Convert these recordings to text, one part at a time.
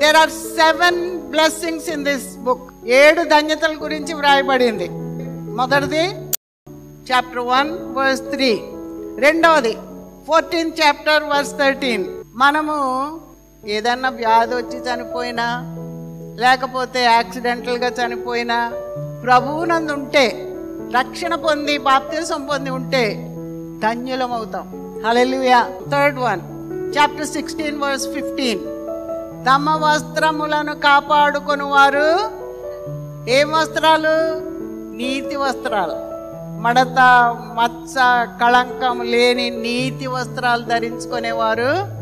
There are seven blessings in this book ఏడు ధన్యతల గురించి వ్రాయబడింది. మొదటిది చాప్టర్ వన్ వర్స్ త్రీ రెండవది ఫోర్టీన్ చాప్టర్ వర్స్ థర్టీన్ మనము ఏదన్నా వ్యాధి వచ్చి చనిపోయినా లేకపోతే యాక్సిడెంటల్గా చనిపోయినా ప్రభువునందు ఉంటే రక్షణ పొంది బాప్తీసం పొంది ఉంటే ధన్యులం అవుతాం hallelujah third one chapter sixteen verse fifteen తమ వస్త్రములను కాపాడుకుని వారు ఏం వస్త్రాలు? నీతి వస్త్రాలు. మడత మచ్చ కళంకం లేని నీతి వస్త్రాలు ధరించుకునేవారు.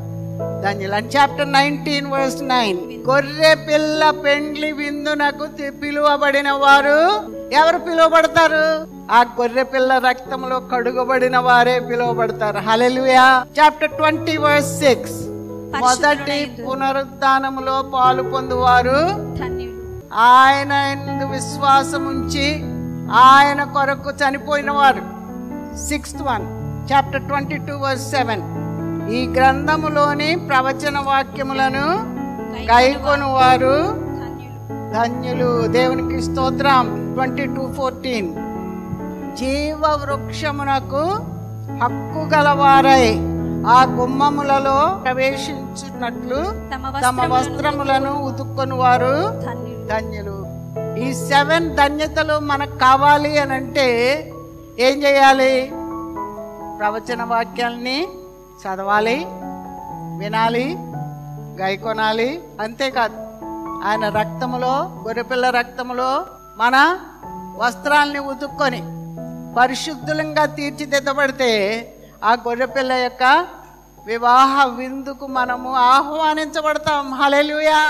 ధన్యులు. అని చాప్టర్ నైన్టీన్ వర్స్ నైన్ గొర్రె పిల్ల పెండ్లి విందునకు తి- పిలువబడిన వారు ఎవరు పిలువబడతారు? ఆ గొర్రె పిల్ల రక్తంలో కడుగబడిన వారే పిలువబడతారు. Hallelujah chapter twenty verse six మొదటి పునరుద్ధానములో పాలు పొందువారు. ఆయన ఎందు విశ్వాసం ఉంచి ఆయన కొరకు చనిపోయిన వారు. Sixth one chapter twenty two verse seven ఈ గ్రంథములోని ప్రవచన వాక్యములను కైకొను వారు ధన్యులు. ధన్యులు దేవునికి స్తోత్రం. ట్వంటీ టూ ఫోర్టీన్ జీవ వృక్షమునకు హక్కు గలవారై. ఆ గుమ్మములలో ప్రవేశించున్నట్లు తమ వస్త్రములను ఉతుక్కొని వారు ధన్యులు. ధన్యులు. ఈ సెవెన్ ధన్యతలు మనకు కావాలి అని అంటే ఏం చేయాలి? ప్రవచన వాక్యాల్ని చదవాలి వినాలి గైకొనాలి. అంతేకాదు ఆయన రక్తములో గొర్రెపిల్ల రక్తములో మన వస్త్రాల్ని ఉతుక్కొని పరిశుద్ధులంగా తీర్చిదిద్దబడితే ఆ గొర్రెపిల్ల యొక్క వివాహ విందుకు మనము ఆహ్వానించబడతాం. హలెలుయా